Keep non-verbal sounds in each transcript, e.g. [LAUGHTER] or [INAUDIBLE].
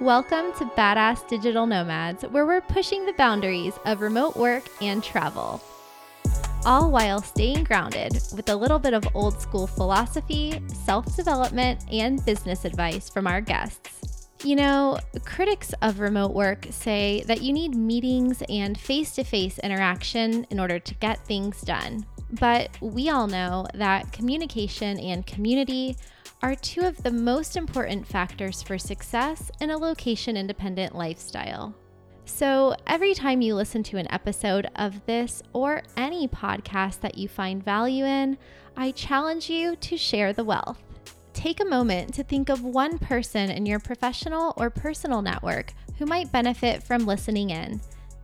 Welcome to Badass Digital Nomads, where we're pushing the boundaries of remote work and travel. All while staying grounded with a little bit of old school philosophy, self development, and business advice from our guests. You know, critics of remote work say that you need meetings and face to face interaction in order to get things done. But we all know that communication and community are two of the most important factors for success in a location independent lifestyle. So, every time you listen to an episode of this or any podcast that you find value in, I challenge you to share the wealth. Take a moment to think of one person in your professional or personal network who might benefit from listening in.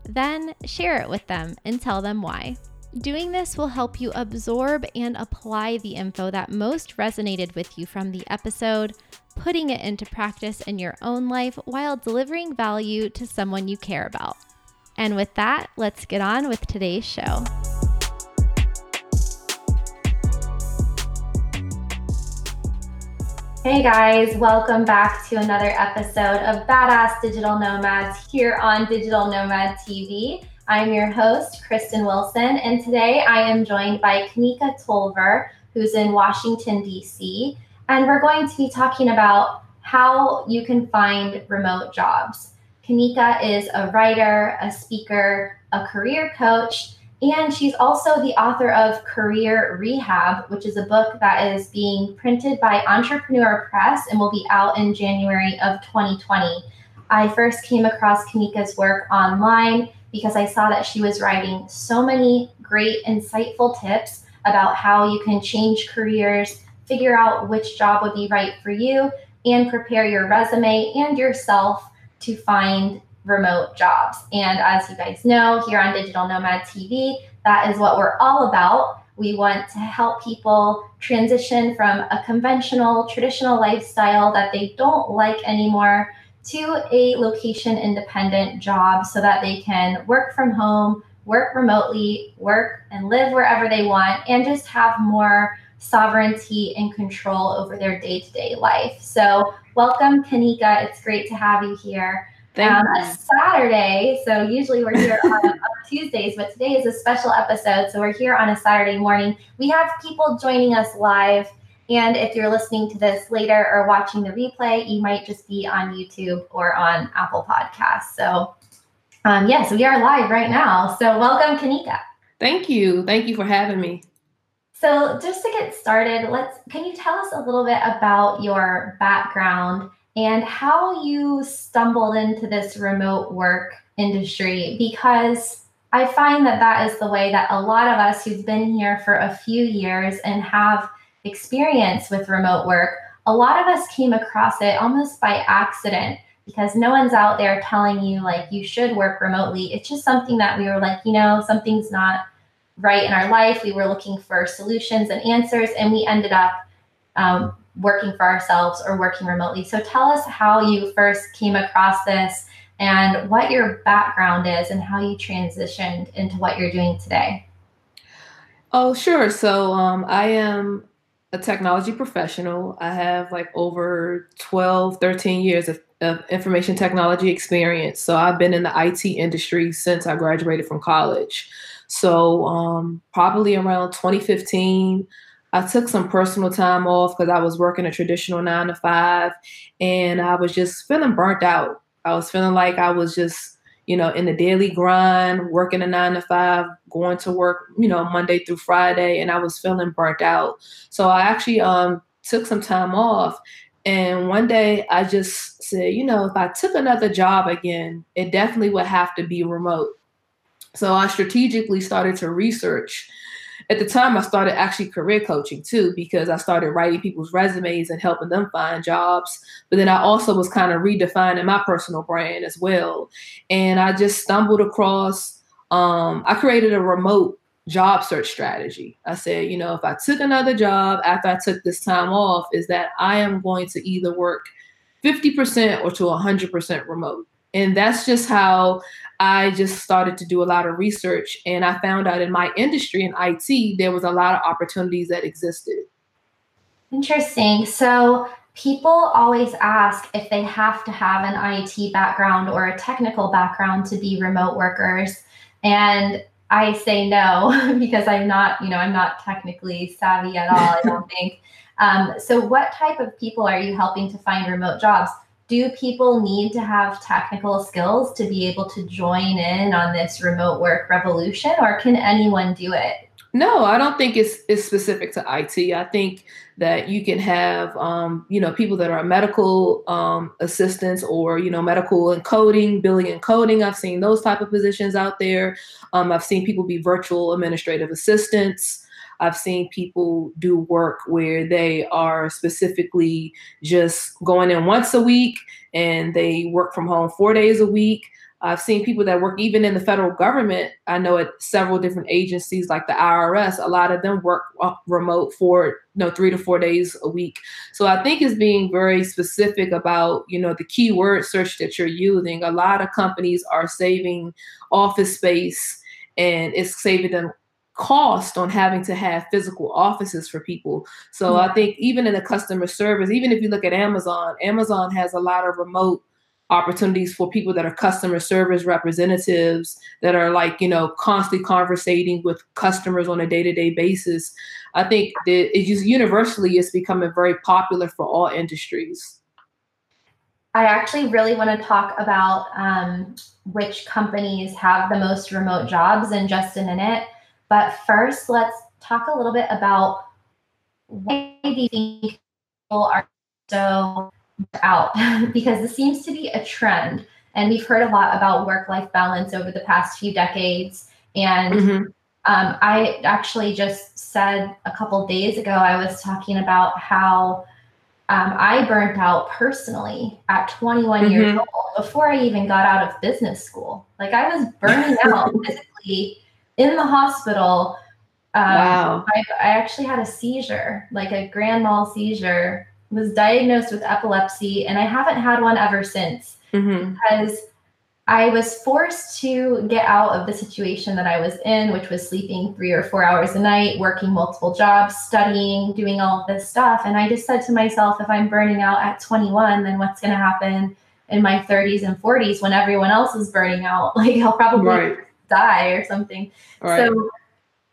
Then share it with them and tell them why. Doing this will help you absorb and apply the info that most resonated with you from the episode, putting it into practice in your own life while delivering value to someone you care about. And with that, let's get on with today's show. Hey guys, welcome back to another episode of Badass Digital Nomads here on Digital Nomad TV. I'm your host, Kristin Wilson, and today I am joined by Kanika Tolver, who's in Washington, D.C., and we're going to be talking about how you can find remote jobs. Kanika is a writer, a speaker, a career coach, and she's also the author of Career Rehab, which is a book that is being printed by Entrepreneur Press and will be out in January of 2020. I first came across Kanika's work online because I saw that she was writing so many great, insightful tips about how you can change careers, figure out which job would be right for you, and prepare your resume and yourself to find remote jobs. And as you guys know, here on Digital Nomad TV, that is what we're all about. We want to help people transition from a conventional, traditional lifestyle that they don't like anymore to a location independent job so that they can work from home, work remotely, work and live wherever they want, and just have more sovereignty and control over their day to day life. So, welcome, Kanika. It's great to have you here. Thank um, you. Saturday, so usually we're here on, [LAUGHS] on Tuesdays, but today is a special episode. So, we're here on a Saturday morning. We have people joining us live and if you're listening to this later or watching the replay, you might just be on YouTube or on Apple Podcasts. So, um, yes, we are live right now. So, welcome, Kanika. Thank you. Thank you for having me. So, just to get started, let's can you tell us a little bit about your background and how you stumbled into this remote work industry? Because I find that that is the way that a lot of us who've been here for a few years and have experience with remote work, a lot of us came across it almost by accident because no one's out there telling you like you should work remotely. It's just something that we were like, you know, something's not right in our life. We were looking for solutions and answers, and we ended up um, working for ourselves or working remotely. So tell us how you first came across this and what your background is and how you transitioned into what you're doing today. Oh, sure. So um, I am a technology professional. I have like over 12, 13 years of, of, information technology experience. So I've been in the IT industry since I graduated from college. So um, probably around 2015, I took some personal time off because I was working a traditional nine to five and I was just feeling burnt out. I was feeling like I was just you know, in the daily grind, working a nine to five, going to work, you know, Monday through Friday, and I was feeling burnt out. So I actually um, took some time off. And one day I just said, you know, if I took another job again, it definitely would have to be remote. So I strategically started to research at the time I started actually career coaching too because I started writing people's resumes and helping them find jobs. But then I also was kind of redefining my personal brand as well. And I just stumbled across um, I created a remote job search strategy. I said, you know, if I took another job after I took this time off, is that I am going to either work 50% or to 100% remote. And that's just how I just started to do a lot of research and I found out in my industry in IT, there was a lot of opportunities that existed. Interesting. So people always ask if they have to have an IT background or a technical background to be remote workers. And I say no [LAUGHS] because I'm not, you know, I'm not technically savvy at all, I don't [LAUGHS] think. Um, so, what type of people are you helping to find remote jobs? Do people need to have technical skills to be able to join in on this remote work revolution, or can anyone do it? No, I don't think it's it's specific to IT. I think that you can have um, you know people that are medical um, assistants or you know medical and coding, billing and coding. I've seen those type of positions out there. Um, I've seen people be virtual administrative assistants. I've seen people do work where they are specifically just going in once a week and they work from home four days a week. I've seen people that work even in the federal government. I know at several different agencies like the IRS, a lot of them work remote for you know three to four days a week. So I think it's being very specific about you know the keyword search that you're using. A lot of companies are saving office space and it's saving them cost on having to have physical offices for people. So yeah. I think even in the customer service, even if you look at Amazon, Amazon has a lot of remote opportunities for people that are customer service representatives that are like you know constantly conversating with customers on a day-to-day basis i think that it just universally is becoming very popular for all industries i actually really want to talk about um, which companies have the most remote jobs in just a minute but first let's talk a little bit about why think people are so out [LAUGHS] because this seems to be a trend. And we've heard a lot about work life balance over the past few decades. And mm-hmm. um, I actually just said a couple days ago, I was talking about how um, I burnt out personally at 21 mm-hmm. years old before I even got out of business school. Like I was burning [LAUGHS] out physically in the hospital. Um, wow. I, I actually had a seizure, like a grand mal seizure was diagnosed with epilepsy, and I haven't had one ever since mm-hmm. because I was forced to get out of the situation that I was in, which was sleeping three or four hours a night, working multiple jobs, studying, doing all of this stuff. And I just said to myself, if I'm burning out at 21, then what's going to happen in my 30s and 40s when everyone else is burning out? [LAUGHS] Like I'll probably right. Die or something. Right. So,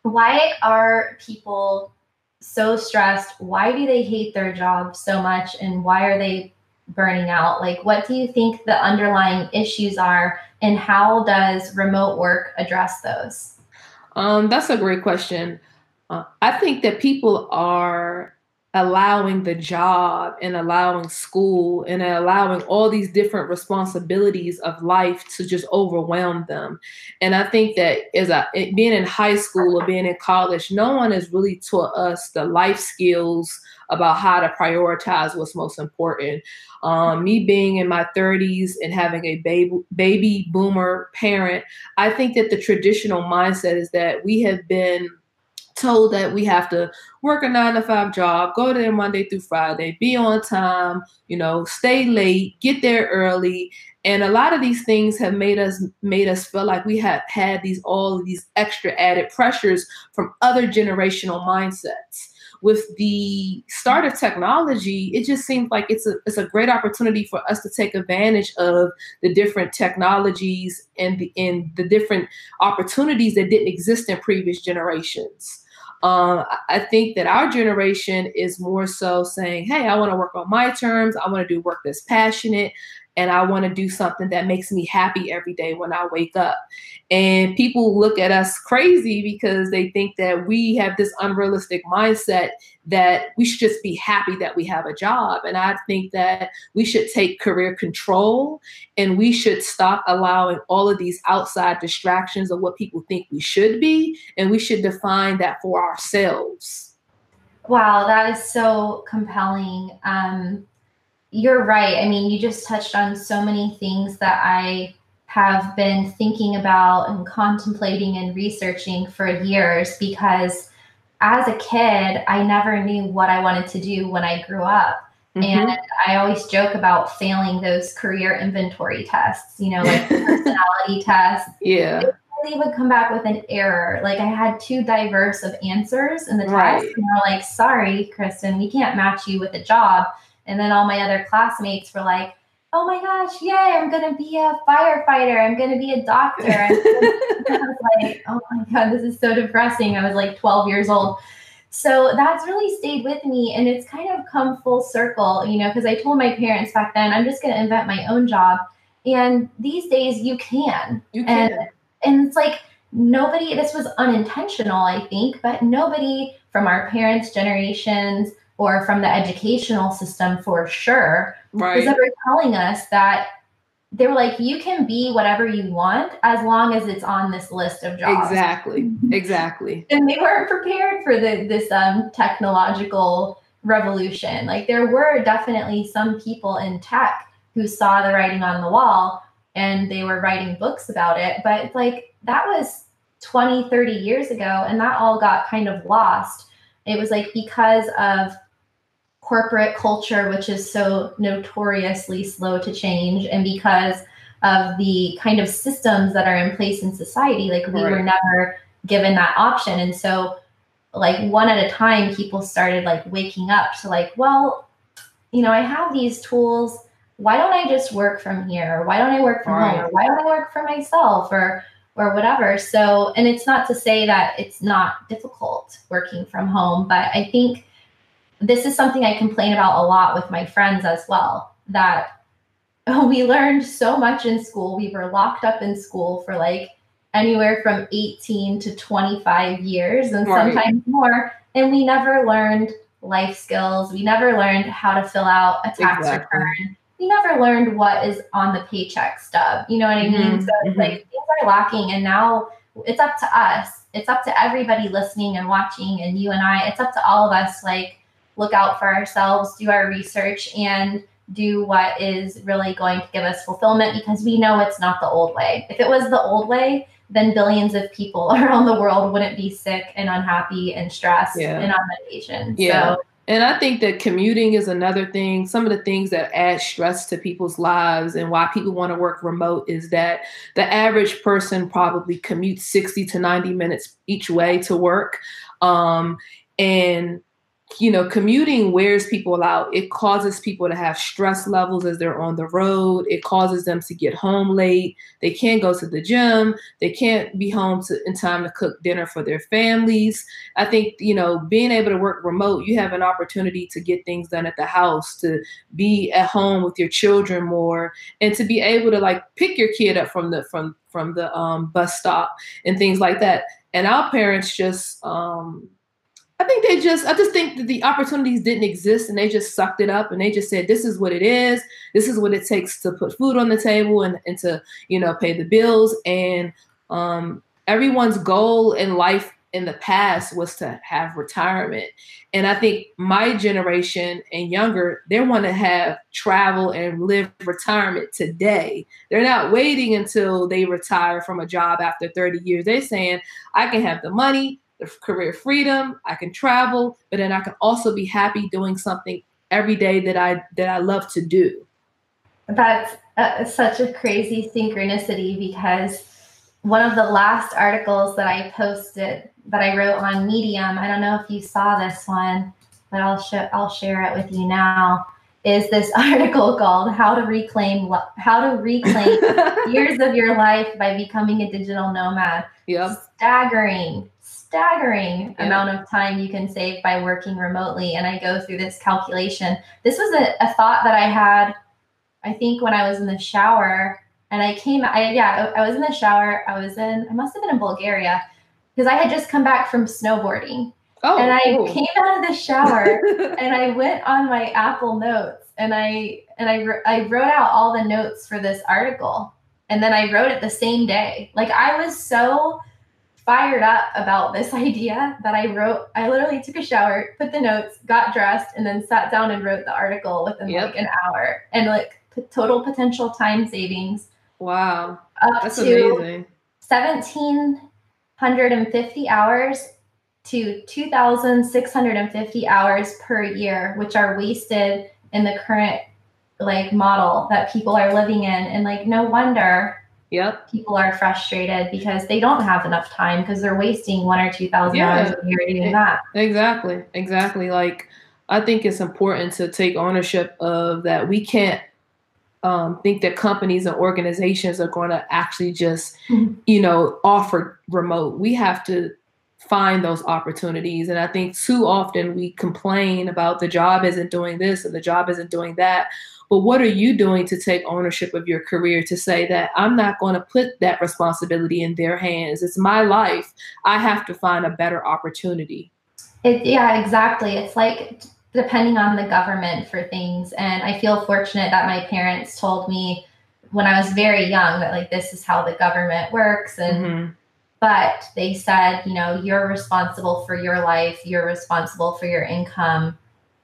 why are people so stressed? Why do they hate their job so much? And why are they burning out? Like, what do you think the underlying issues are? And how does remote work address those? Um, that's a great question. Uh, I think that people are allowing the job and allowing school and allowing all these different responsibilities of life to just overwhelm them. And I think that as a being in high school or being in college, no one has really taught us the life skills about how to prioritize what's most important. Um, me being in my 30s and having a baby baby boomer parent, I think that the traditional mindset is that we have been told that we have to work a nine to five job, go there Monday through Friday, be on time, you know, stay late, get there early. And a lot of these things have made us made us feel like we have had these all these extra added pressures from other generational mindsets. With the start of technology, it just seems like it's a it's a great opportunity for us to take advantage of the different technologies and the and the different opportunities that didn't exist in previous generations. Um, I think that our generation is more so saying, hey, I want to work on my terms. I want to do work that's passionate and I want to do something that makes me happy every day when I wake up. And people look at us crazy because they think that we have this unrealistic mindset that we should just be happy that we have a job. And I think that we should take career control and we should stop allowing all of these outside distractions of what people think we should be. And we should define that for ourselves. Wow, that is so compelling. Um, you're right. I mean, you just touched on so many things that I have been thinking about and contemplating and researching for years because as a kid, I never knew what I wanted to do when I grew up. Mm-hmm. And I always joke about failing those career inventory tests, you know, like [LAUGHS] personality tests. Yeah. They would come back with an error. Like I had too diverse of answers in the right. test. And they're like, sorry, Kristin, we can't match you with a job And then all my other classmates were like, oh my gosh, yay, I'm going to be a firefighter. I'm going to be a doctor. and [LAUGHS] I was like, oh my God, this is so depressing. I was like 12 years old. So that's really stayed with me. And it's kind of come full circle, you know, because I told my parents back then, I'm just going to invent my own job. And these days you can. You can. And, and it's like, nobody, this was unintentional, I think, but nobody from our parents' generations or from the educational system for sure right. ever telling us that they were like, you can be whatever you want as long as it's on this list of jobs. Exactly. [LAUGHS] Exactly. and they weren't prepared for the, this um, technological revolution. Like there were definitely some people in tech who saw the writing on the wall and they were writing books about it. But it's like that was 20, 30 years ago, and that all got kind of lost. It was like because of corporate culture, which is so notoriously slow to change, and because of the kind of systems that are in place in society, like we right. were never given that option. And so, like, one at a time, people started like waking up to, like, well, you know, I have these tools. Why don't I just work from here? Why don't I work from right. home? Or why don't I work for myself? Or or whatever. So, and it's not to say that it's not difficult working from home, but I think this is something I complain about a lot with my friends as well that [LAUGHS] we learned so much in school. We were locked up in school for like anywhere from 18 to 25 years and right. sometimes more. And we never learned life skills. We never learned how to fill out a tax exactly. return. We never learned what is on the paycheck stub. You know what I mean? Mm-hmm. So it's mm-hmm. like things are lacking. And now it's up to us. It's up to everybody listening and watching and you and I. It's up to all of us. Like, look out for ourselves, do our research, and do what is really going to give us fulfillment because we know it's not the old way. If it was the old way, then billions of people [LAUGHS] around the world wouldn't be sick and unhappy and stressed yeah. and on medication. Yeah. So, and I think that commuting is another thing. Some of the things that add stress to people's lives and why people want to work remote is that the average person probably commutes 60 to 90 minutes each way to work. Um, and you know, commuting wears people out. It causes people to have stress levels as they're on the road. It causes them to get home late. They can't go to the gym. They can't be home to, in time to cook dinner for their families. I think, you know, being able to work remote, you have an opportunity to get things done at the house, to be at home with your children more, and to be able to like pick your kid up from the from from the um, bus stop and things like that. And our parents just um, I think they just, I just think that the opportunities didn't exist and they just sucked it up and they just said, this is what it is. This is what it takes to put food on the table and, and to, you know, pay the bills. And um, everyone's goal in life in the past was to have retirement. And I think my generation and younger, they want to have travel and live retirement today. They're not waiting until they retire from a job after 30 years. They're saying, I can have the money, the career freedom, I can travel, but then I can also be happy doing something every day that I that I love to do. That's uh, such a crazy synchronicity because one of the last articles that I posted that I wrote on Medium, I don't know if you saw this one, but I'll show I'll share it with you now. Is this [LAUGHS] article called "How to Reclaim How to Reclaim [LAUGHS] Years of Your Life by Becoming a Digital Nomad"? Yep. Staggering staggering yeah. amount of time you can save by working remotely. And I go through this calculation. This was a, a thought that I had, I think, when I was in the shower. And I came, I yeah, I, was in the shower. I was in, I must have been in Bulgaria because I had just come back from snowboarding. Oh, and I cool. came out of the shower [LAUGHS] and I went on my Apple Notes and I and I I wrote out all the notes for this article and then I wrote it the same day. Like I was so fired up about this [LAUGHS] idea that I wrote. I literally took a shower, put the notes, got dressed, and then sat down and wrote the article within yep. like an hour. And like p- total potential time savings. Wow. Up That's to amazing. 1,750 hours to 2,650 hours per year, which are wasted in the current like model that people are living in. And like, no wonder Yep. People are frustrated because they don't have enough time because they're wasting one or two thousand yeah. hours a year doing that. Exactly. Exactly. Like I think it's important to take ownership of that. We can't um, think that companies and organizations are going to actually just, mm-hmm. you know, offer remote. We have to find those opportunities. And I think too often we complain about the job isn't doing this and the job isn't doing that. But what are you doing to take ownership of your career to say that I'm not going to put that responsibility in their hands? It's my life. I have to find a better opportunity. It, yeah, exactly. It's like depending on the government for things. And I feel fortunate that my parents told me when I was very young that like this is how the government works and mm-hmm. but they said, you know, you're responsible for your life, you're responsible for your income.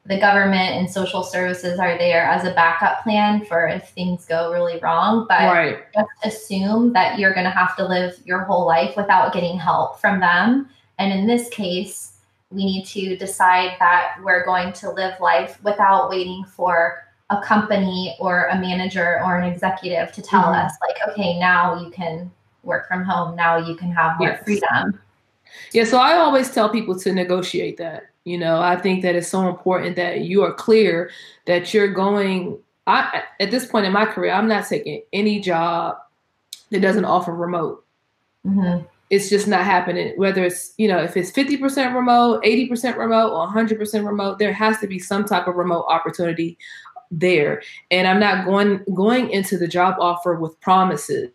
The government and social services are there as a backup plan for if things go really wrong. But right. just assume that you're going to have to live your whole life without getting help from them. And in this case, we need to decide that we're going to live life without waiting for a company or a manager or an executive to tell mm-hmm. us like okay now you can work from home now you can have more yes. freedom yeah so i always tell people to negotiate that you know i think that it's so important that you are clear that you're going i at this point in my career i'm not taking any job that doesn't offer remote mm-hmm it's just not happening. Whether it's, you know, if it's 50% remote, 80% remote, or 100% remote, there has to be some type of remote opportunity there. And I'm not going going into the job offer with promises.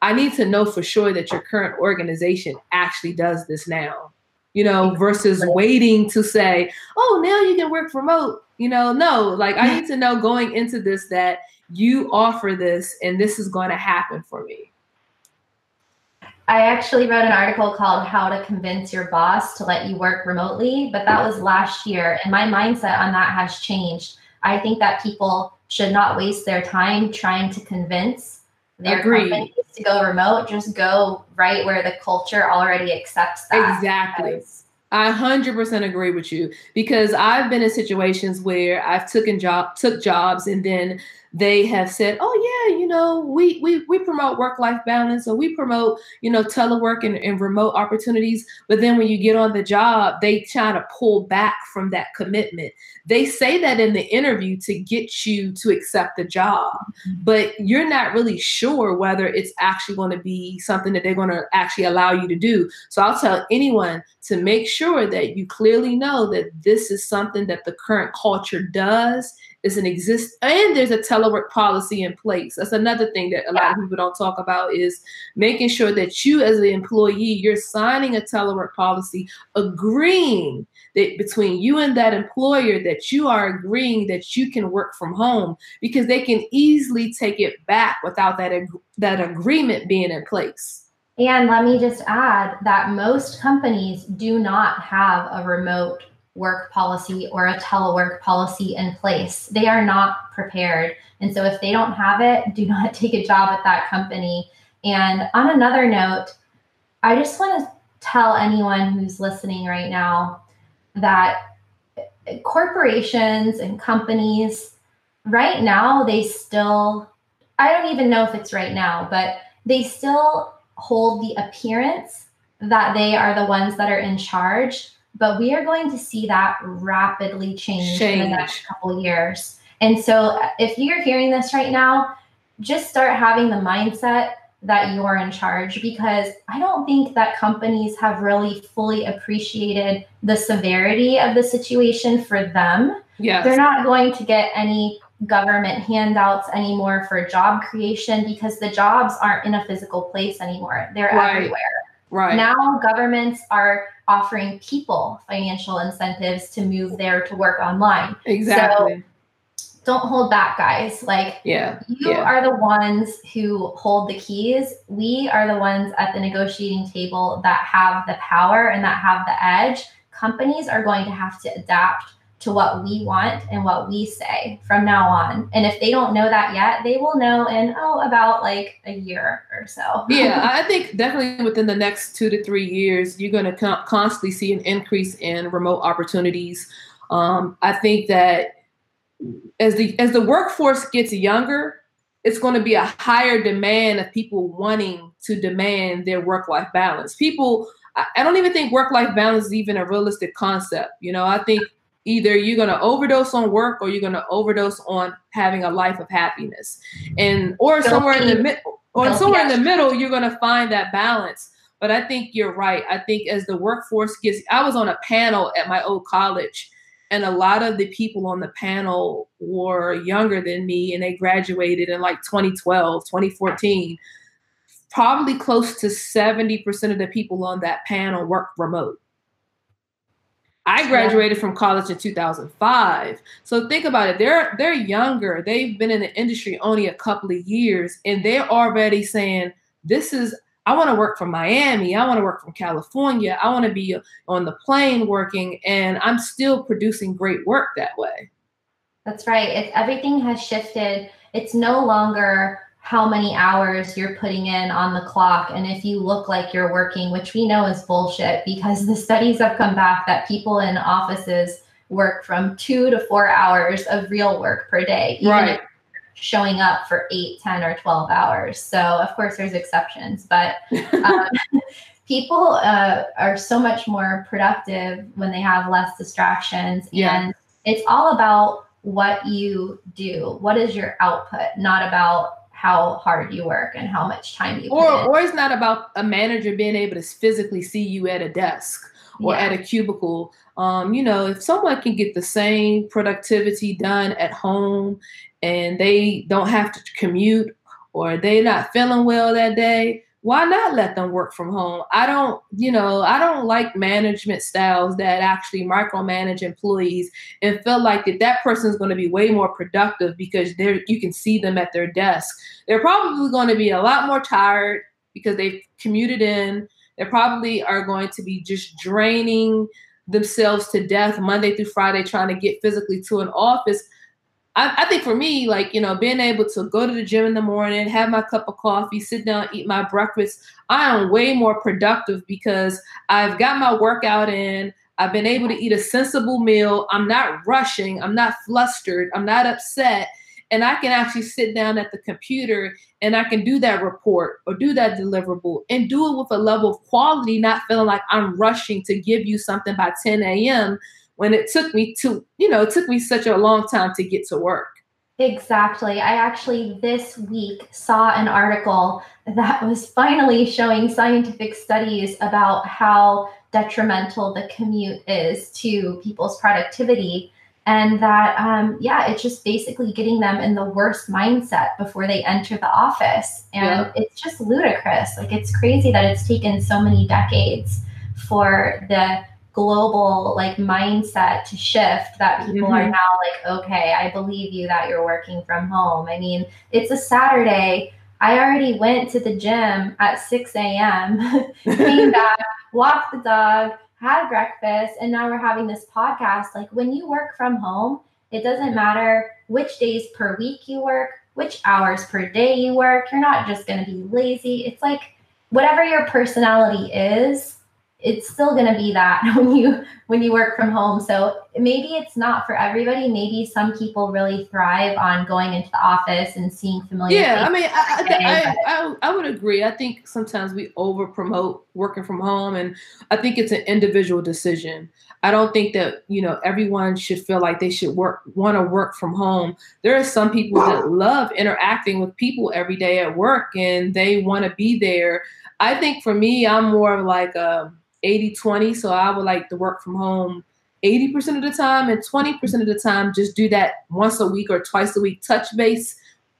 I need to know for sure that your current organization actually does this now. You know, versus waiting to say, "Oh, now you can work remote." You know, no, like I need to know going into this that you offer this and this is going to happen for me. I actually wrote an article called How to Convince Your Boss to Let You Work Remotely, but that was last year. And my mindset on that has changed. I think that people should not waste their time trying to convince their Agreed. companies to go remote. Just go right where the culture already accepts that. Exactly. I 100% agree with you because I've been in situations where I've taken job took jobs and then they have said, "Oh yeah, know, we we we promote work life balance, or we promote you know telework and, and remote opportunities." But then when you get on the job, they try to pull back from that commitment. They say that in the interview to get you to accept the job, mm-hmm. but you're not really sure whether it's actually going to be something that they're going to actually allow you to do. So I'll tell anyone to make sure that you clearly know that this is something that the current culture does is an exist and there's a telework policy in place. That's another thing that a lot of people don't talk about is making sure that you as an employee, you're signing a telework policy, agreeing that between you and that employer that you are agreeing that you can work from home because they can easily take it back without that ag- that agreement being in place. And let me just add that most companies do not have a remote work policy or a telework policy in place. They are not prepared. And so if they don't have it, do not [LAUGHS] take a job at that company. And on another note, I just want to tell anyone who's listening right now that corporations and companies right now they still I don't even know if it's right now, but they still hold the appearance that they are the ones that are in charge but we are going to see that rapidly change, change. in the next couple years. And so uh, if you're hearing this right now, just start having the mindset that you're in charge because I don't think that companies have really fully appreciated the severity of the situation for them. Yeah. They're not going to get any government handouts anymore for job creation because the jobs aren't in a physical place anymore. They're right. everywhere. Right. Now governments are offering people financial incentives to move there to work online. Exactly. So don't hold back, guys. Like yeah, you yeah. are the ones who hold the keys. We are the ones at the negotiating table that have the power and that have the edge. Companies are going to have to adapt to what we want and what we say from now on. And if they don't know that yet, they will know in oh about like a year or so. [LAUGHS] yeah, I think definitely within the next 2 to 3 years you're going to con- constantly see an increase in remote opportunities. Um, I think that as the as the workforce gets younger, it's going to be a higher demand of people wanting to demand their work life balance. People I don't even think work life balance is even a realistic concept. You know, I think either you're going to overdose on work or you're going to overdose on having a life of happiness. And or somewhere in the middle or somewhere in the middle you're going to find that balance. But i think you're right. I think as the workforce gets i was on a panel at my old college and a lot of the people on the panel were younger than me and they graduated in like 2012 2014 probably close to 70% of the people on that panel work remote I graduated from college in 2005. So think about it. They're they're younger. They've been in the industry only a couple of years and they're already saying this is I want to work from Miami. I want to work from California. I want to be on the plane working and I'm still producing great work that way. That's right. It, everything has shifted. It's no longer how many hours you're putting in on the clock and if you look like you're working, which we know is bullshit because the studies have come back that people in offices work from two to four hours of real work per day, even right. showing up for eight, 10, or 12 hours. So, of course, there's exceptions, but [LAUGHS] um, people uh, are so much more productive when they have less distractions. Yeah. And it's all about what you do. What is your output, not about how hard you work and how much time you or or it's not about a manager being able to physically see you at a desk or yeah. at a cubicle um, you know if someone can get the same productivity done at home and they don't have to commute or they're not feeling well that day why not let them work from home? I don't, you know, I don't like management styles that actually micromanage employees and feel like that that person is going to be way more productive because they're you can see them at their desk. They're probably going to be a lot more tired because they've commuted in. They probably are going to be just draining themselves to death Monday through Friday trying to get physically to an office I, I, think for me, like, you know, being able to go to the gym in the morning, have my cup of coffee, sit down, eat my breakfast, I am way more productive because I've got my workout in. I've been able to eat a sensible meal. I'm not rushing. I'm not flustered. I'm not upset. And I can actually sit down at the computer and I can do that report or do that deliverable and do it with a level of quality, not feeling like I'm rushing to give you something by 10 a.m when it took me to, you know, it took me such a long time to get to work. Exactly. I actually this week saw an article that was finally showing scientific studies about how detrimental the commute is to people's productivity. And that, um, yeah, it's just basically getting them in the worst mindset before they enter the office. And yeah. it's just ludicrous. Like, it's crazy that it's taken so many decades for the global like mindset to shift that people mm-hmm. are now like okay i believe you that you're working from home. I mean it's a saturday. I already went to the gym at 6 a.m [LAUGHS] came [LAUGHS] back walked the dog had breakfast and now we're having this podcast. Like when you work from home it doesn't matter which days per week you work which hours per day you work. You're not just going to be lazy. It's like whatever your personality is it's still going to be that [LAUGHS] when you when you work from home. So maybe it's not for everybody. Maybe some people really thrive on going into the office and seeing familiar yeah i mean I, I, I, I, would agree. I think sometimes we over promote working from home and i think it's an individual decision. I don't think that you know everyone should feel like they should work want to work from home. There are some people that love interacting with people every day at work and they want to be there. I think for me i'm more of like a 80 20. So I would like to work from home 80% of the time and 20% of the time just do that once a week or twice a week touch base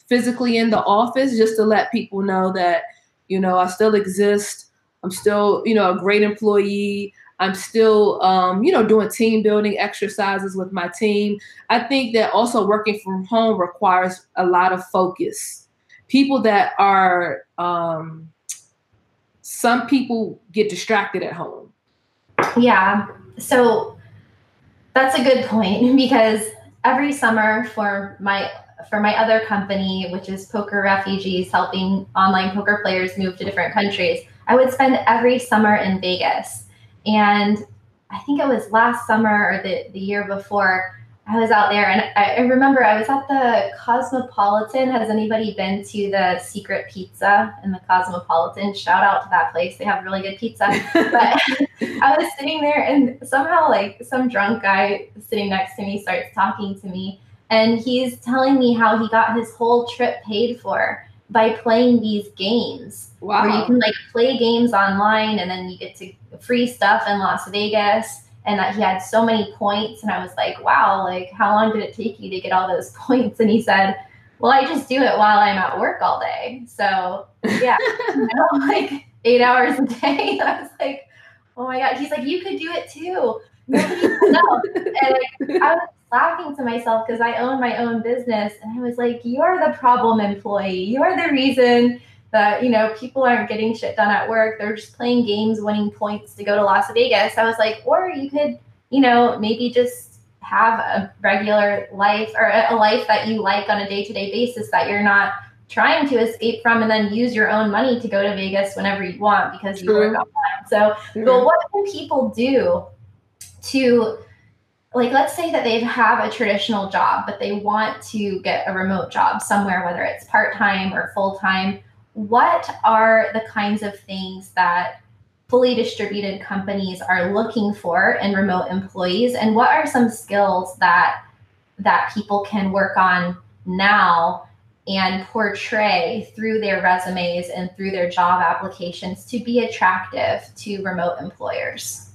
physically in the office just to let people know that, you know, I still exist. I'm still, you know, a great employee. I'm still, um, you know, doing team building exercises with my team. I think that also working from home requires a lot of focus. People that are, um, some people get distracted at home. Yeah. So that's a good point [LAUGHS] because every summer for my for my other company, which is Poker Refugees, helping online poker players move to different countries, I would spend every summer in Vegas. And I think it was last summer or the, the year before, I was out there and I, I, remember I was at the Cosmopolitan. Has anybody been to the Secret Pizza in the Cosmopolitan? Shout out to that place. They have really good pizza. [LAUGHS] But [LAUGHS] I was sitting there and somehow like some drunk guy sitting next to me starts talking to me and he's telling me how he got his whole trip paid for by playing these games. Wow. Where you can like play games online and then you get to free stuff in Las Vegas and that he had so many points and i was like wow like how long did it take you to get all those [LAUGHS] points? And he said well i just do it while i'm at work all day. So yeah [LAUGHS] you know, [LAUGHS] like eight hours a day. I was like oh my god. He's like you could do it too. No. and like, i was laughing to myself because i own my own business and i was like you're the problem employee. You're the reason that you know people aren't getting shit done at work they're just playing games winning points to go to las vegas i was like or you could you know maybe just have a regular life or a life that you like on a day-to-day basis that you're not trying to escape from and then use your own money to go to vegas whenever you want because True. you work on time so True. but what can people do to like let's say that they have a traditional job but they want to get a remote job somewhere whether it's part-time or full-time what are the kinds of things that fully distributed companies are looking for in remote employees? And what are some skills that that people can work on now and portray through their resumes and through their job applications to be attractive to remote employers?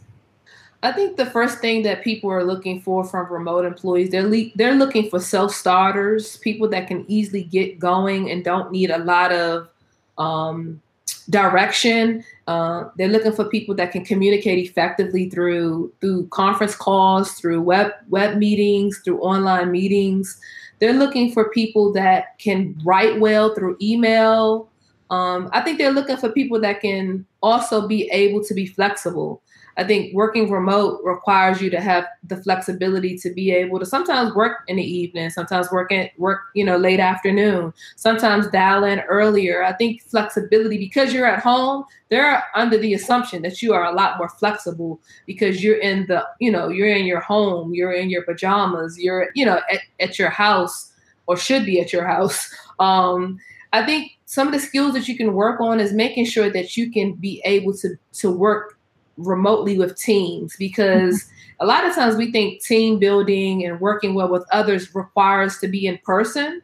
I think the first thing that people are looking for from remote employees, they're le- they're looking for self starters, people that can easily get going and don't need a lot of um, direction. Uh, they're looking for people that can communicate effectively through through conference calls, through web web meetings, through online meetings. They're looking for people that can write well through email. Um, I think they're looking for people that can also be able to be flexible. I think working remote requires you to have the flexibility to be able to sometimes work in the evening, sometimes work in work, you know, late afternoon, sometimes dial in earlier. I think flexibility because you're at home, they're under the assumption that you are a lot more flexible because you're in the, you know, you're in your home, you're in your pajamas, you're, you know, at, at your house or should be at your house. [LAUGHS] Um, I think some of the skills that you can work on is making sure that you can be able to to work remotely with teams because [LAUGHS] a lot of times we think team building and working well with others requires to be in person.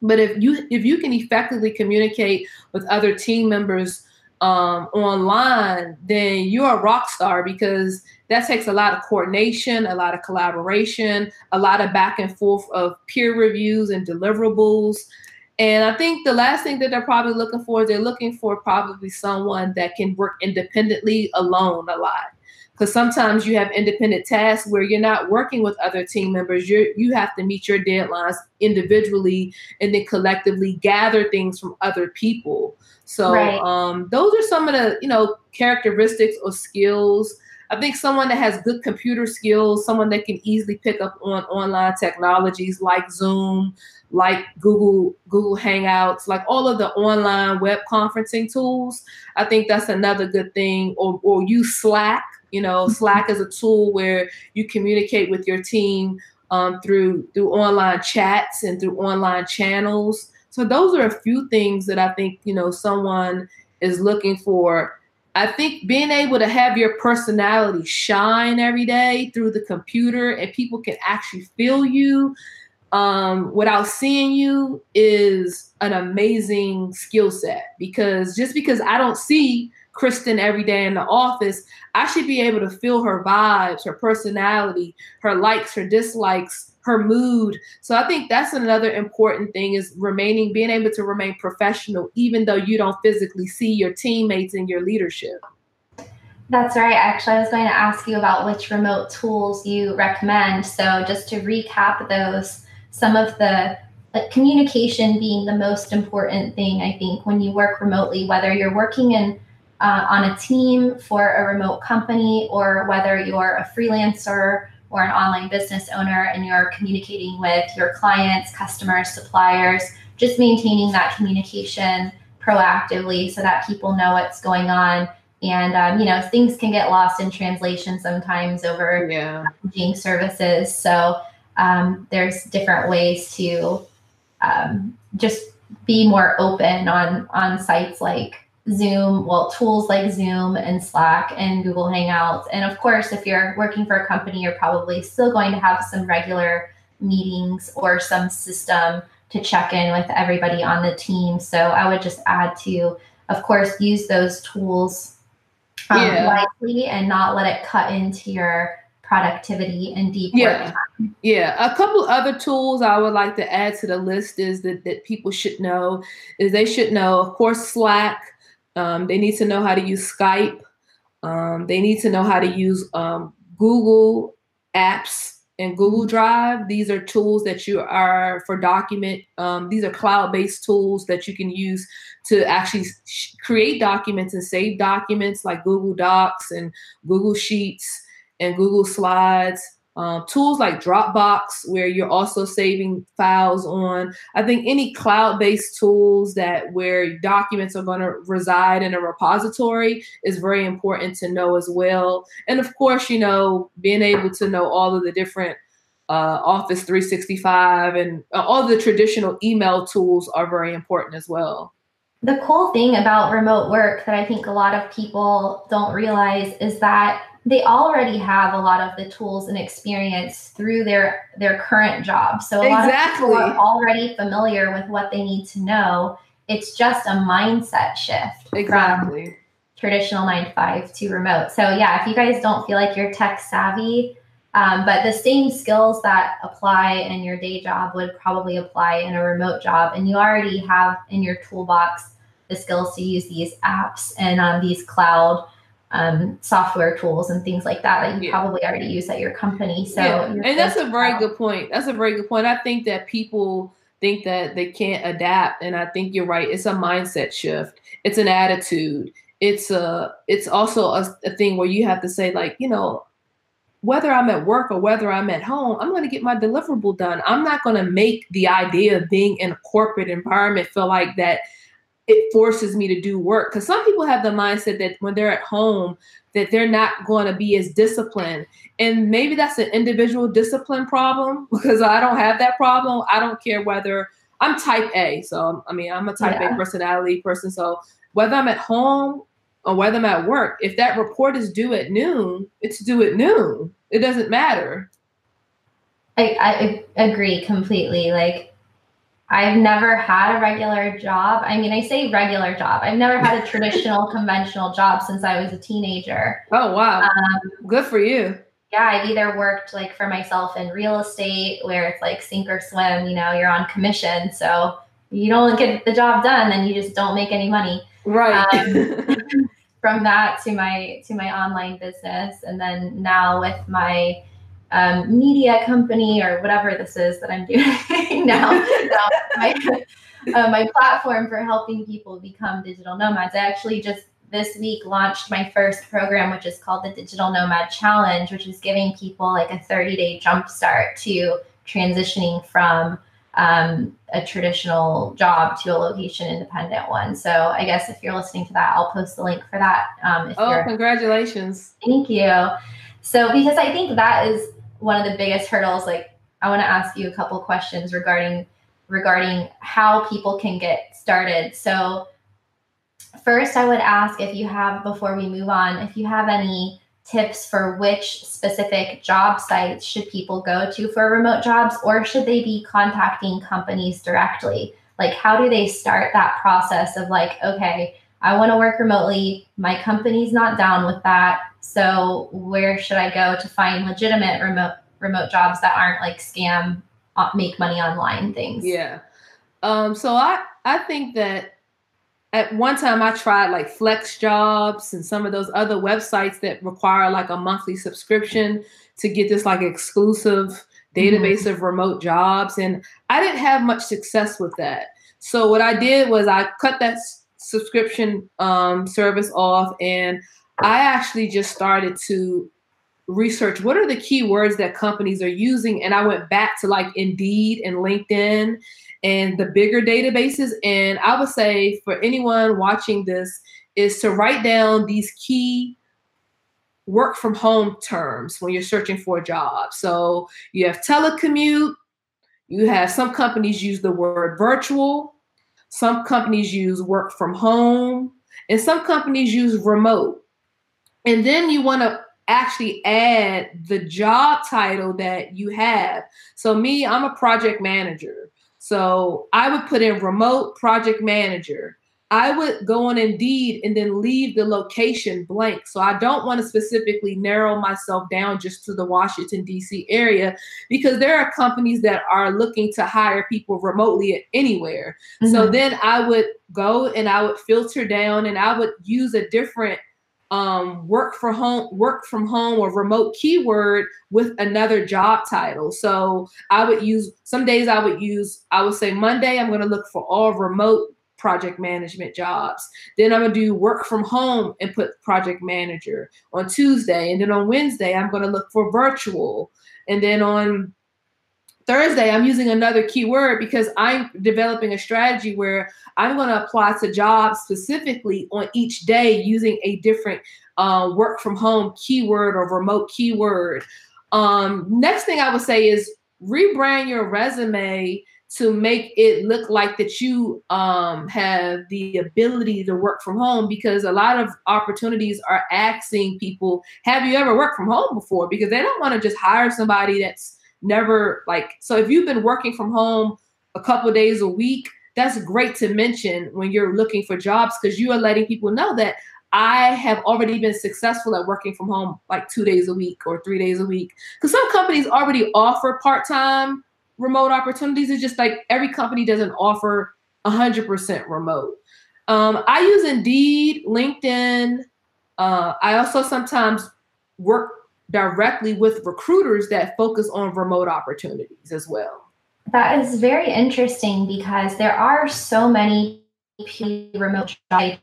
But if you if you can effectively communicate with other team members um, online then you're a rock star because that takes a lot of coordination a lot of collaboration a lot of back and forth of peer reviews and deliverables and I think the last thing that they're probably looking for is they're looking for probably someone that can work independently alone a lot. Because sometimes you have independent tasks where you're not working with other team members. You you have to meet your deadlines individually and then collectively gather things from other people. So right. um, those are some of the you know characteristics or skills. I think someone that has good computer skills, someone that can easily pick up on online technologies like Zoom, like Google Google Hangouts, like all of the online web conferencing tools. I think that's another good thing. Or or use Slack. You know, mm-hmm. Slack is a tool where you communicate with your team um, through through online chats and through online channels. So those are a few things that I think you know someone is looking for. I think being able to have your personality shine every day through the computer and people can actually feel you um, without seeing you is an amazing skill set because just because I don't see Kristin every day in the office, I should be able to feel her vibes, her personality, her likes, her dislikes, her mood. So I think that's another important thing is remaining, being able to remain professional, even though you don't physically see your teammates and your leadership. That's right. Actually, I was going to ask you about which remote tools you recommend. So just to recap those, some of the like communication being the most important thing i think when you work remotely whether you're working in uh, on a team for a remote company or whether you're a freelancer or an online business owner and you're communicating with your clients customers suppliers just maintaining that communication proactively so that people know what's going on and um, you know things can get lost in translation sometimes over yeah. services so um, there's different ways to um, just be more open on on sites like Zoom, well, tools like Zoom and Slack and Google Hangouts. And of course, if you're working for a company, you're probably still going to have some regular meetings or some system to check in with everybody on the team. So I would just add to, of course, use those tools um, yeah. wisely and not let it cut into your productivity and deep yeah. work time. Yeah. A couple other tools I would like to add to the list is that, that people should know is they should know, of course, Slack. Um, they need to know how to use Skype. Um, they need to know how to use um, Google Apps and Google Drive. These are tools that you are for document. Um, these are cloud-based tools that you can use to actually sh- create documents and save documents like Google Docs and Google Sheets and Google Slides. Um, tools like Dropbox, where you're also saving files on. I think any cloud-based tools that where documents are going to reside in a repository is very important to know as well. And of course, you know, being able to know all of the different uh, Office 365 and uh, all the traditional email tools are very important as well. The cool thing about remote work that I think a lot of people don't realize is that they already have a lot of the tools and experience through their their current job. So a exactly. lot of people are already familiar with what they need to know. It's just a mindset shift exactly. from traditional nine to five to remote. So yeah, if you guys don't feel like you're tech savvy, um, but the same skills that apply in your day job would probably apply in a remote job, and you already have in your toolbox the skills to use these apps and um, these cloud um, software tools and things like that that you yeah. probably already use at your company. So, yeah. and that's a very good point. That's a very good point. I think that people think that they can't adapt, and I think you're right. It's a mindset shift. It's an attitude. It's a. It's also a, a thing where you have to say like, you know, whether I'm at work or whether I'm at home, I'm going to get my deliverable done. I'm not going to make the idea of being in a corporate environment feel like that it forces me to do work. Because some people have the mindset that when they're at home that they're not going to be as disciplined. And maybe that's an individual discipline problem [LAUGHS] because i don't have that problem. I don't care whether i'm type a so i mean i'm a type yeah. a personality person so whether i'm at home or whether i'm at work if that report is due at noon it's due at noon. It doesn't matter. I, I agree completely like I've never had a regular job. I mean, I say regular job. I've never had a [LAUGHS] traditional, conventional job since I was a teenager. Oh, wow. Um, Good for you. Yeah, I've either worked like for myself in real estate where it's like sink or swim, you know, you're on commission. So you don't get the job done, then you just don't make any money. Right. Um, [LAUGHS] from that to my to my online business and then now with my um, media company or whatever this is that I'm doing [LAUGHS] now. my, [LAUGHS] uh, my platform for helping people become digital nomads. I actually just this week launched my first program, which is called the Digital Nomad Challenge, which is giving people like a 30 day jumpstart to transitioning from um, a traditional job to a location independent one. So I guess if you're listening to that, I'll post the link for that. Um, oh, congratulations. Thank you. So, because I think that is one of the biggest hurdles like i want to ask you a couple questions regarding regarding how people can get started. So first i would ask if you have before we move on if you have any tips for which specific job sites should people go to for remote jobs or should they be contacting companies directly? Like how do they start that process of like okay i want to work remotely my company's not down with that so where should I go to find legitimate remote remote jobs that aren't like scam uh, make money online things? Yeah. Um, so I I think that at one time I tried like flex jobs and some of those other websites that require like a monthly subscription to get this like exclusive database mm-hmm. of remote jobs and I didn't have much success with that. So what I did was I cut that subscription um, service off and I actually just started to research what are the keywords that companies are using. And I went back to like Indeed and LinkedIn and the bigger databases. And I would say for anyone watching this, is to write down these key work from home terms when you're searching for a job. So you have telecommute, you have some companies use the word virtual, some companies use work from home, and some companies use remote. And then you want to actually add the job title that you have. So, me, I'm a project manager. So, I would put in remote project manager. I would go on Indeed and then leave the location blank. So I don't want to specifically narrow myself down just to the Washington, D.C. area because there are companies that are looking to hire people remotely anywhere. Mm-hmm. So then I would go and I would filter down and I would use a different um, work for home, work from home or remote keyword with another job title. So I would use some days I would use, I would say Monday, I'm going to look for all remote project management jobs. Then I'm gonna do work from home and put project manager on Tuesday. And then on Wednesday, I'm gonna look for virtual. And then on Thursday, I'm using another keyword because I'm developing a strategy where I'm going to apply to jobs specifically on each day using a different uh, work from home keyword or remote keyword. Um, next thing I would say is rebrand your resume to make it look like that you um, have the ability to work from home because a lot of opportunities are asking people, have you ever worked from home before? Because they don't want to just hire somebody that's never like, so if you've been working from home a couple days a week, that's great to mention when you're looking for jobs because you are letting people know that I have already been successful at working from home like two days a week or three days a week. Because some companies already offer part time remote opportunities. It's just like every company doesn't offer 100% remote. Um, I use Indeed, LinkedIn. Uh, I also sometimes work directly with recruiters that focus on remote opportunities as well. That is very interesting because there are so many remote jobs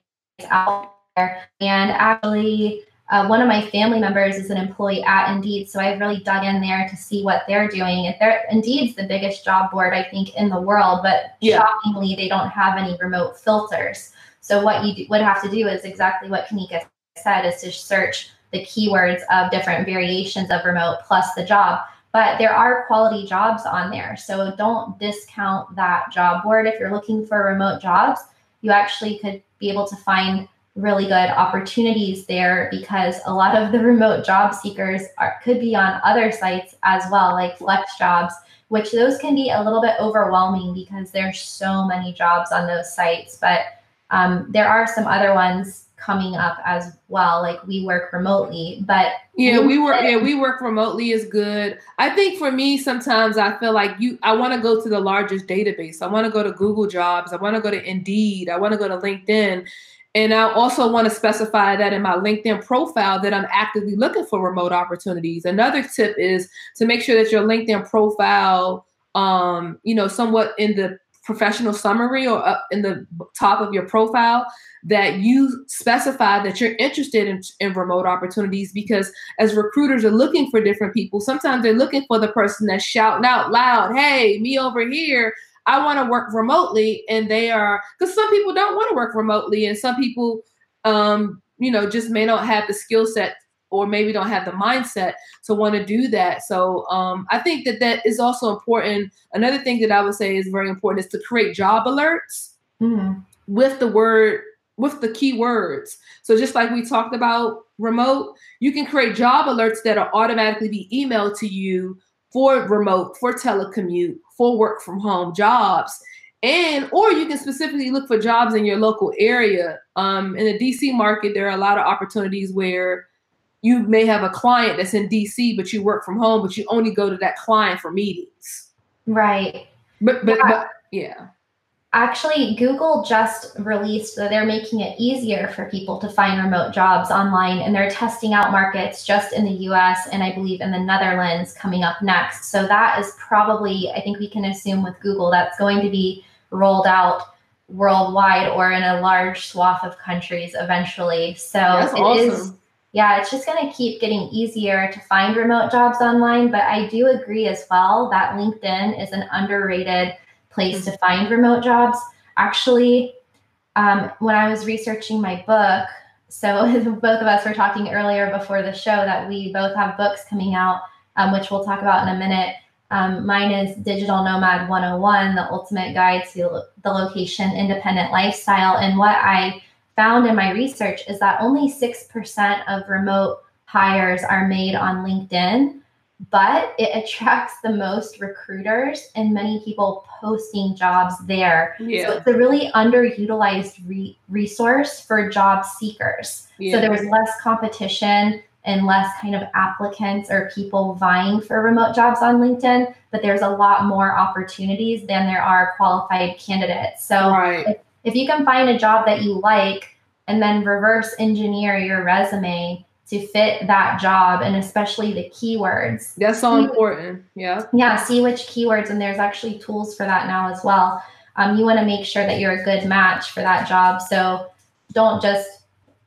out there. And actually, uh, one of my family members is an employee at Indeed, so I've really dug in there to see what they're doing. If they're Indeed's the biggest job board I think in the world, but yeah. shockingly they don't have any remote filters. So what you do, would have to do is exactly what Kanika said: is to search the keywords of different variations of remote plus the job. But there are quality jobs on there, so don't discount that job board. If you're looking for remote jobs, you actually could be able to find really good opportunities there because a lot of the remote job seekers are, could be on other sites as well, like flex jobs, which those can be a little bit overwhelming because there's so many jobs on those sites. But um, there are some other ones coming up as well like we work remotely but yeah we work yeah we work remotely is good. I think for me sometimes i feel like you i want to go to the largest database. I want to go to google jobs. I want to go to indeed. I want to go to linkedin. And I also want to specify that in my LinkedIn profile that I'm actively looking for remote opportunities. Another tip is to make sure that your LinkedIn profile, um, you know, somewhat in the professional summary or up in the top of your profile that you specify that you're interested in, in remote opportunities because as recruiters are looking for different people sometimes they're looking for the person that's shouting out loud hey me over here. I want to work remotely, and they are because some people don't want to work remotely, and some people, um, you know, just may not have the skill set or maybe don't have the mindset to want to do that. So um, I think that that is also important. Another thing that I would say is very important is to create job alerts mm-hmm. with the word with the keywords. So just like we talked about remote, you can create job alerts that are automatically be emailed to you for remote, for telecommute, for work from home jobs. And or you can specifically look for jobs in your local area. Um, in the DC market, there are a lot of opportunities where you may have a client that's in DC, but you work from home, but you only go to that client for meetings. Right. But but yeah. but yeah. Actually, Google just released that they're making it easier for people to find remote jobs online, and they're testing out markets just in the US and I believe in the Netherlands coming up next. So, that is probably, I think we can assume with Google, that's going to be rolled out worldwide or in a large swath of countries eventually. So, that's it awesome. is, yeah, it's just going to keep getting easier to find remote jobs online. But I do agree as well that LinkedIn is an underrated place to find remote jobs. Actually, um, when I was researching my book, so [LAUGHS] both of us were talking earlier before the show that we both have books coming out, um, which we'll talk about in a minute. Um, mine is Digital Nomad 101, the ultimate guide to the location independent lifestyle. And what I found in my research is that only 6% of remote hires are made on LinkedIn, but it attracts the most recruiters and many people posting jobs there. Yeah. So it's a really underutilized re- resource for job seekers. Yeah. So there's less competition and less kind of applicants or people vying for remote jobs on LinkedIn, but there's a lot more opportunities than there are qualified candidates. So right. If, you can find a job that you like and then reverse engineer your resume to fit that job and especially the keywords. That's so important. Yeah. Yeah. See which keywords, and there's actually tools for that now as well. Um, you want to make sure that you're a good match for that job. So don't just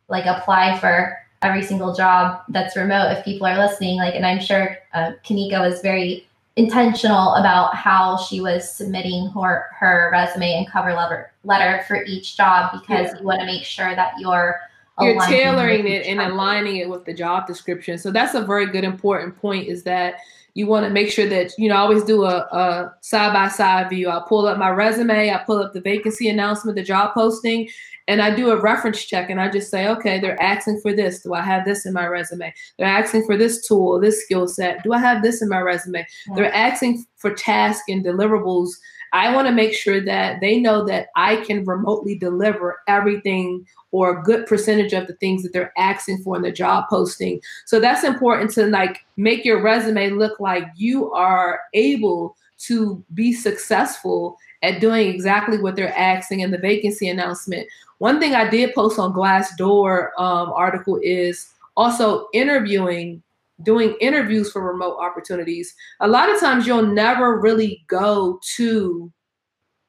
like apply for every single job that's remote if people are listening. Like, and I'm sure uh, Kanika was very intentional about how she was submitting her her resume and cover letter letter for each job because yeah. you want to make sure that you're you're tailoring it and aligning it with the job description. So that's a very good important point is that you want to make sure that you know I always do a, a side by side view. I pull up my resume, I pull up the vacancy announcement, the job posting, and I do a reference check and I just say, okay, they're asking for this. Do I have this in my resume? They're asking for this tool, this skill set. Do I have this in my resume? Yeah. They're asking for tasks and deliverables. I want to make sure that they know that I can remotely deliver everything or a good percentage of the things that they're asking for in the job posting. So that's important to like make your resume look like you are able to be successful at doing exactly what they're asking in the vacancy announcement. One thing I did post on Glassdoor um, article is also interviewing, doing interviews for remote opportunities. A lot of times you'll never really go to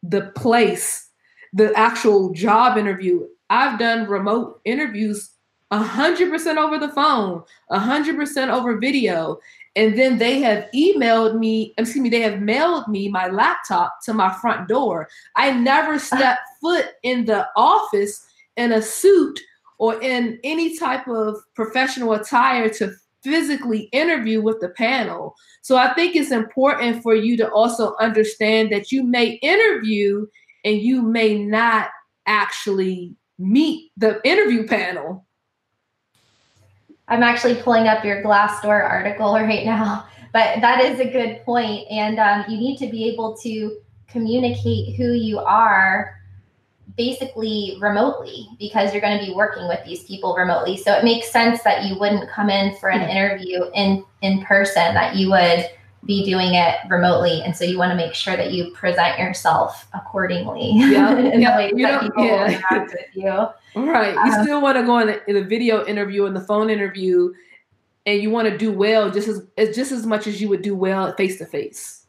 the place, the actual job interview. I've done remote interviews 100% over the phone, 100% over video. And then they have emailed me, excuse me, they have mailed me my laptop to my front door. I never uh. stepped foot in the office in a suit or in any type of professional attire to physically interview with the panel. So I think it's important for you to also understand that you may interview and you may not actually meet the interview panel. I'm actually pulling up your Glassdoor article [LAUGHS] right now, but that is a good point. And um, you need to be able to communicate who you are basically remotely because you're going to be working with these people remotely. So it makes sense that you wouldn't come in for an hmm. interview in in person that you would be doing it remotely. And so you want to make sure that you present yourself accordingly yeah. [LAUGHS] in yeah. you that people yeah. interact with you. Right. You um, still want to go in the, in the video interview and the phone interview and you want to do well just as just as much as you would do well face to face.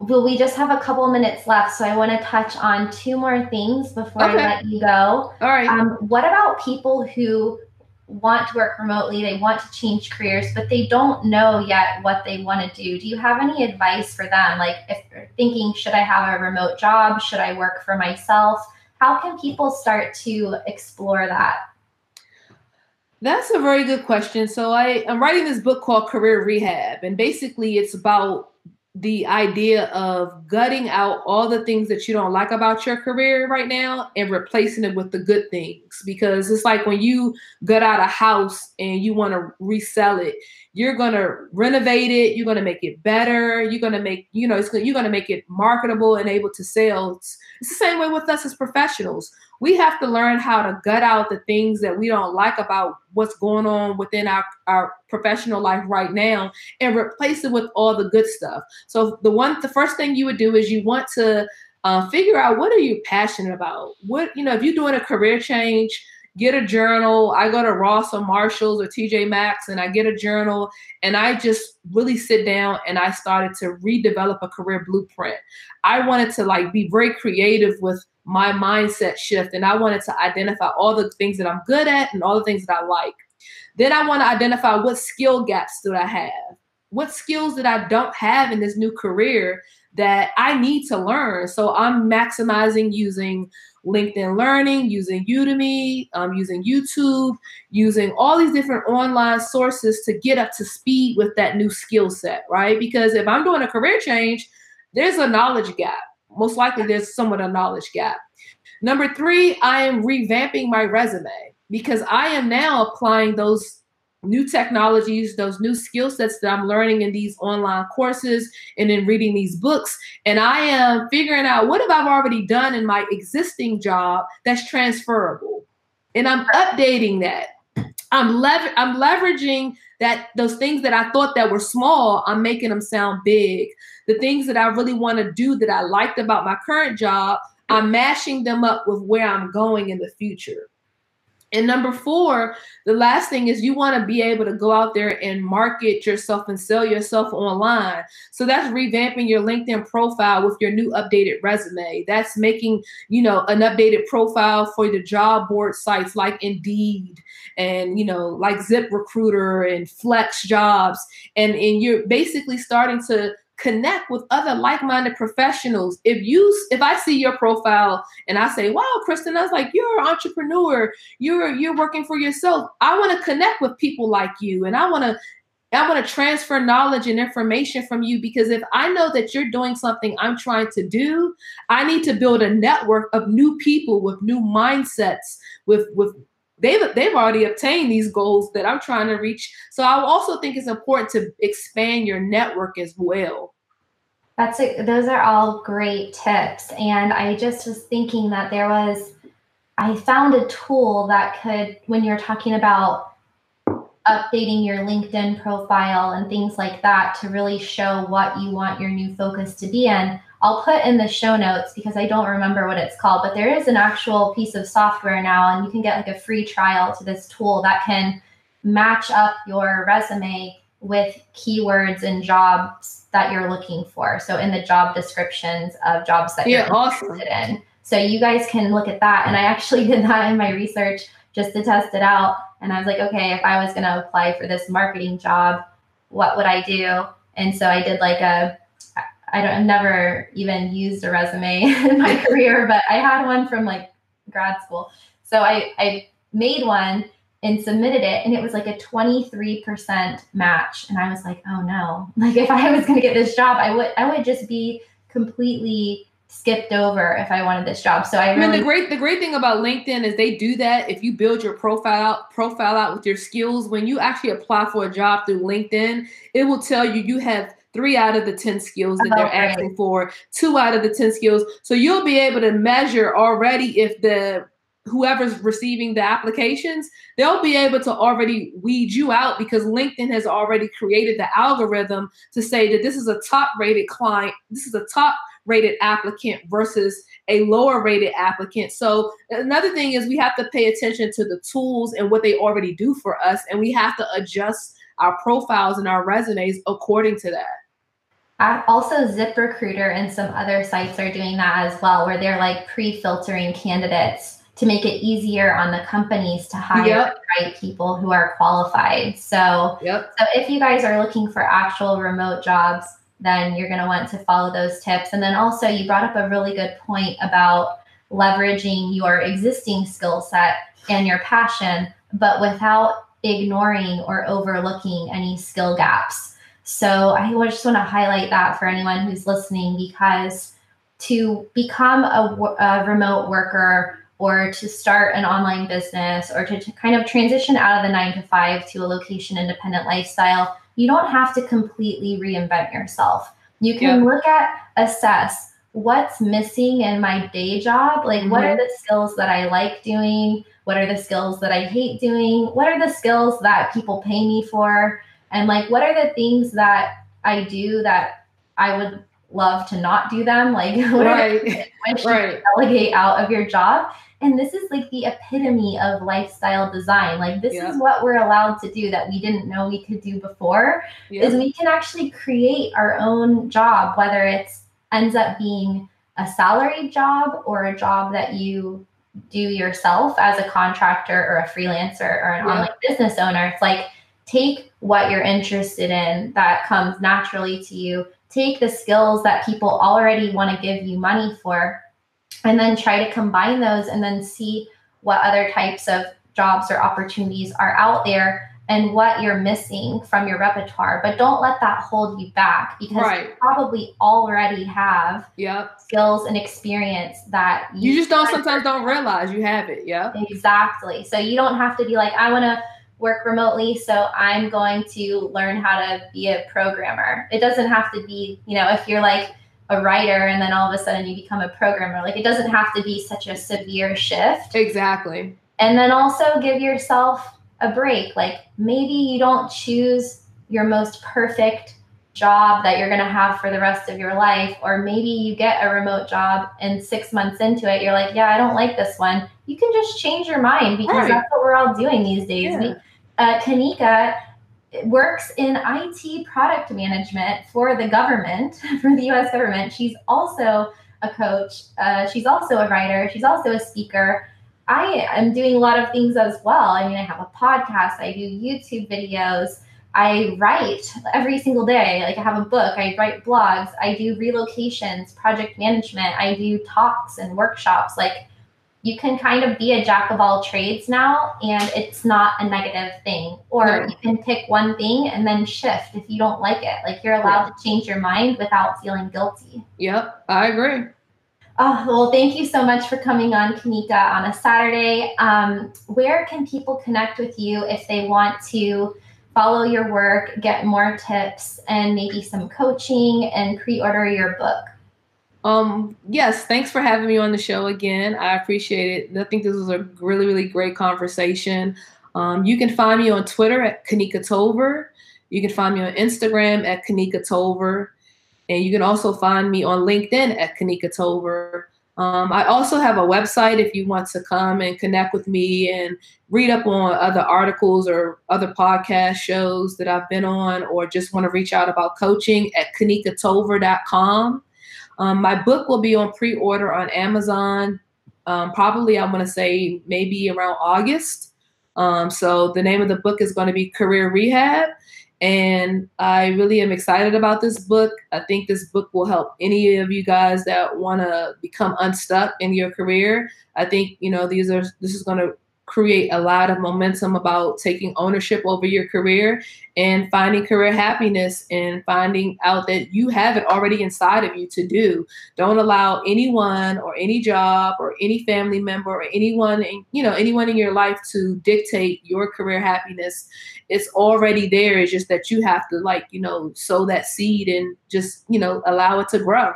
Well, we just have a couple minutes left, so I want to touch on two more things before okay. I let you go. All right. Um, what about people who want to work remotely, they want to change careers, but they don't know yet what they want to do. Do you have any advice for them? Like, if they're thinking, should I have a remote job? Should I work for myself? How can people start to explore that? That's a very good question. So I, I'm writing this book called Career Rehab, and basically it's about the idea of gutting out all the things that you don't like about your career right now and replacing it with the good things. Because it's like when you gut out a house and you want to resell it you're going to renovate it you're going to make it better you're going to make you know it's, you're going to make it marketable and able to sell. It's, it's the same way with us as professionals we have to learn how to gut out the things that we don't like about what's going on within our, our professional life right now and replace it with all the good stuff. So the one the first thing you would do is you want to uh, figure out what are you passionate about? What, you know, if you're doing a career change, get a journal. I go to Ross or Marshalls or TJ Maxx and I get a journal and I just really sit down and I started to redevelop a career blueprint. I wanted to like be very creative with my mindset shift and I wanted to identify all the things that I'm good at and all the things that I like. Then I want to identify what skill gaps do I have? what skills that I don't have in this new career that I need to learn. So I'm maximizing using LinkedIn Learning, using Udemy, um, using YouTube, using all these different online sources to get up to speed with that new skill set, right? Because if I'm doing a career change, there's a knowledge gap. Most likely, there's somewhat a knowledge gap. Number three, I am revamping my resume because I am now applying those new technologies, those new skill sets that I'm learning in these online courses and in reading these books. And I am figuring out what have I already done in my existing job that's transferable. And I'm updating that. I'm lever- I'm leveraging that those things that I thought that were small, I'm making them sound big. The things that I really want to do that I liked about my current job, I'm mashing them up with where I'm going in the future. And number four, the last thing is you want to be able to go out there and market yourself and sell yourself online. So that's revamping your LinkedIn profile with your new updated resume. That's making, you know, an updated profile for the job board sites like Indeed and, you know, like Zip Recruiter and Flex Jobs. And, and you're basically starting to connect with other like-minded professionals. If you if I see your profile and I say, "Wow, Kristin," I was like, "You're an entrepreneur. You're you're working for yourself." I want to connect with people like you, and I want to I want to transfer knowledge and information from you because if I know that you're doing something I'm trying to do, I need to build a network of new people with new mindsets, with with they've they've already obtained these goals that I'm trying to reach. So I also think it's important to expand your network as well. That's a, those are all great tips, and I just was thinking that there was I found a tool that could when you're talking about updating your LinkedIn profile and things like that to really show what you want your new focus to be in. I'll put in the show notes because I don't remember what it's called, but there is an actual piece of software now, and you can get like a free trial to this tool that can match up your resume with keywords and jobs that you're looking for. So in the job descriptions of jobs that yeah, you're awesome. interested in. So you guys can look at that. And I actually [LAUGHS] did that in my research just to test it out. And I was like, okay, if I was going to apply for this marketing job, what would I do? And so I did like a I don't I've never even used a resume [LAUGHS] in my [LAUGHS] career, but I had one from like grad school. So I, I made one and submitted it and it was like a 23% match. And I was like, oh no. [LAUGHS] Like if I was gonna get this job, I would I would just be completely skipped over if I wanted this job. So I really I mean, the great the great thing about LinkedIn is they do that. If you build your profile out, profile out with your skills, when you actually apply for a job through LinkedIn, it will tell you you have three out of the 10 skills that they're asking for, two out of the 10 skills. So you'll be able to measure already if the whoever's receiving the applications, they'll be able to already weed you out because LinkedIn has already created the algorithm to say that this is a top rated client, this is a top rated applicant versus a lower rated applicant. So another thing is we have to pay attention to the tools and what they already do for us and we have to adjust our profiles and our resumes according to that also ZipRecruiter and some other sites are doing that as well, where they're like pre-filtering candidates to make it easier on the companies to hire yep. the right people who are qualified. So, yep. so if you guys are looking for actual remote jobs, then you're going to want to follow those tips. And then also, you brought up a really good point about leveraging your existing skill set and your passion, but without ignoring or overlooking any skill gaps. So I just want to highlight that for anyone who's listening because to become a, a remote worker or to start an online business or to, to kind of transition out of the nine to five to a location independent lifestyle, you don't have to completely reinvent yourself. You can look at, assess what's missing in my day job. Like, mm-hmm. what are mm-hmm. the skills that I like doing? What are the skills that I hate doing? What are the skills that people pay me for? And like what are the things that I do that I would love to not do them? Like [LAUGHS] what right. are the right. delegate out of your job? And this is like the epitome of lifestyle design. Like this yeah. is what we're allowed to do that we didn't know we could do before. Yeah. Is we can actually create our own job, whether it's ends up being a salaried job or a job that you do yourself as a contractor or a freelancer or an yeah. online business owner. It's like take what you're interested in that comes naturally to you. Take the skills that people already want to give you money for and then try to combine those and then see what other types of jobs or opportunities are out there and what you're missing from your repertoire. But don't let that hold you back because right. you probably already have yep. skills and experience that you, you just don't sometimes don't realize you have it. Yeah. Exactly. So you don't have to be like, I want to work remotely, so I'm going to learn how to be a programmer. It doesn't have to be, you know, if you're like a writer and then all of a sudden you become a programmer, like it doesn't have to be such a severe shift. Exactly. And then also give yourself a break. Like maybe you don't choose your most perfect job that you're going to have for the rest of your life, or maybe you get a remote job and six months into it, you're like, yeah, I don't like this one. You can just change your mind because right. that's what we're all doing these days. Yeah. Uh, Kanika works in IT product management for the government, [LAUGHS] for the US government. She's also a coach, uh, she's also a writer, she's also a speaker. I am doing a lot of things as well. I mean, I have a podcast, I do YouTube videos, I write every single day. Like I have a book, I write blogs, I do relocations, project management, I do talks and workshops. Like you can kind of be a jack of all trades now and it's not a negative thing. Or no. you can pick one thing and then shift if you don't like it. Like you're allowed yeah. to change your mind without feeling guilty. Yep, I agree. Oh, well, thank you so much for coming on, Kanika, on a Saturday. Um, where can people connect with you if they want to follow your work, get more tips, and maybe some coaching and pre order your book? Um, yes, thanks for having me on the show again. I appreciate it. I think this was a really, really great conversation. Um, you can find me on Twitter at Kanika Tolver. You can find me on Instagram at Kanika Tolver. And you can also find me on LinkedIn at Kanika Tolver. Um, I also have a website if you want to come and connect with me and read up on other articles or other podcast shows that I've been on, or just want to reach out about coaching at kanikatolver.com. Um, my book will be on pre order on Amazon. Um, probably, I'm going to say maybe around August. Um, so, the name of the book is going to be Career Rehab. And I really am excited about this book. I think this book will help any of you guys that want to become unstuck in your career. I think, you know, these are this is going to create a lot of momentum about taking ownership over your career and finding career happiness and finding out that you have it already inside of you to do. Don't allow anyone or any job or any family member or anyone in, you know anyone in your life to dictate your career happiness. It's already there. It's just that you have to like, you know, sow that seed and just, you know, allow it to grow.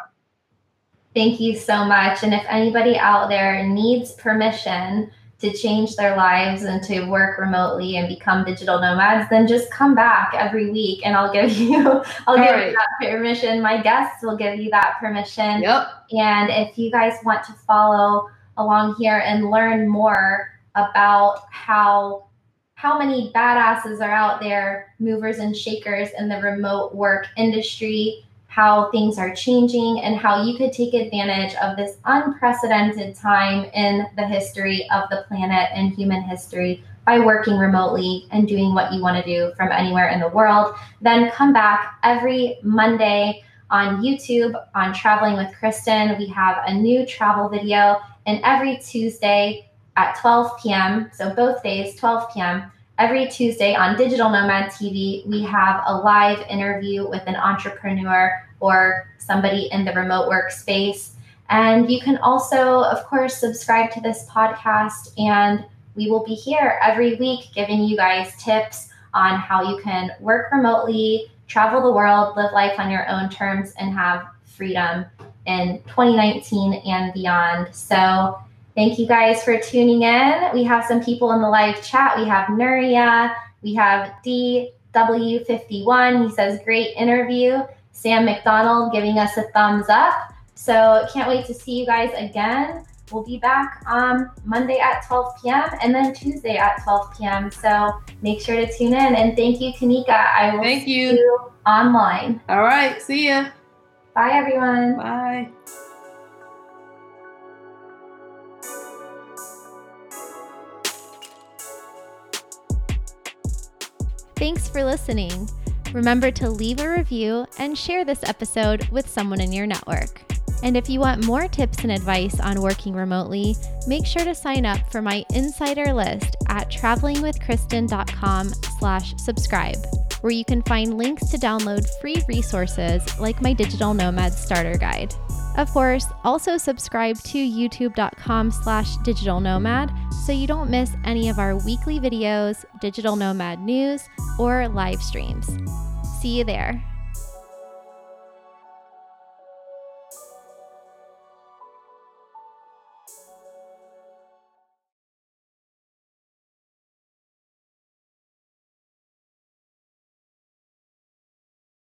Thank you so much. And if anybody out there needs permission to change their lives and to work remotely and become digital nomads, then just come back every week and I'll give [LAUGHS] you I'll All give right. you that permission. My guests will give you that permission. Yep. And if you guys want to follow along here and learn more about how how many badasses are out there, movers and shakers in the remote work industry, how things are changing and how you could take advantage of this unprecedented time in the history of the planet and human history by working remotely and doing what you want to do from anywhere in the world. Then come back every Monday on YouTube on Traveling with Kristin. We have a new travel video, and every Tuesday at 12 p.m., so both days, 12 p.m., Every Tuesday on Digital Nomad TV, we have a live interview with an entrepreneur or somebody in the remote workspace. And you can also, of course, subscribe to this podcast, and we will be here every week giving you guys tips on how you can work remotely, travel the world, live life on your own terms, and have freedom in 2019 and beyond. So, thank you guys for tuning in. We have some people in the live chat. We have Nuria, we have DW51. He says, Great interview. Sam McDonald giving us a thumbs up. So can't wait to see you guys again. We'll be back on Monday at 12 p.m. and then Tuesday at 12 p.m. So make sure to tune in. And thank you, Kanika. I will thank you. you online. All right. See ya. Bye, everyone. Bye. Thanks for listening. Remember to leave a review and share this episode with someone in your network. And if you want more tips and advice on working remotely, make sure to sign up for my insider list at travelingwithkristin.com slash subscribe, where you can find links to download free resources like my Digital Nomad Starter Guide. Of course, also subscribe to youtube.com slash digital nomad so you don't miss any of our weekly videos, digital nomad news, or live streams. See you there.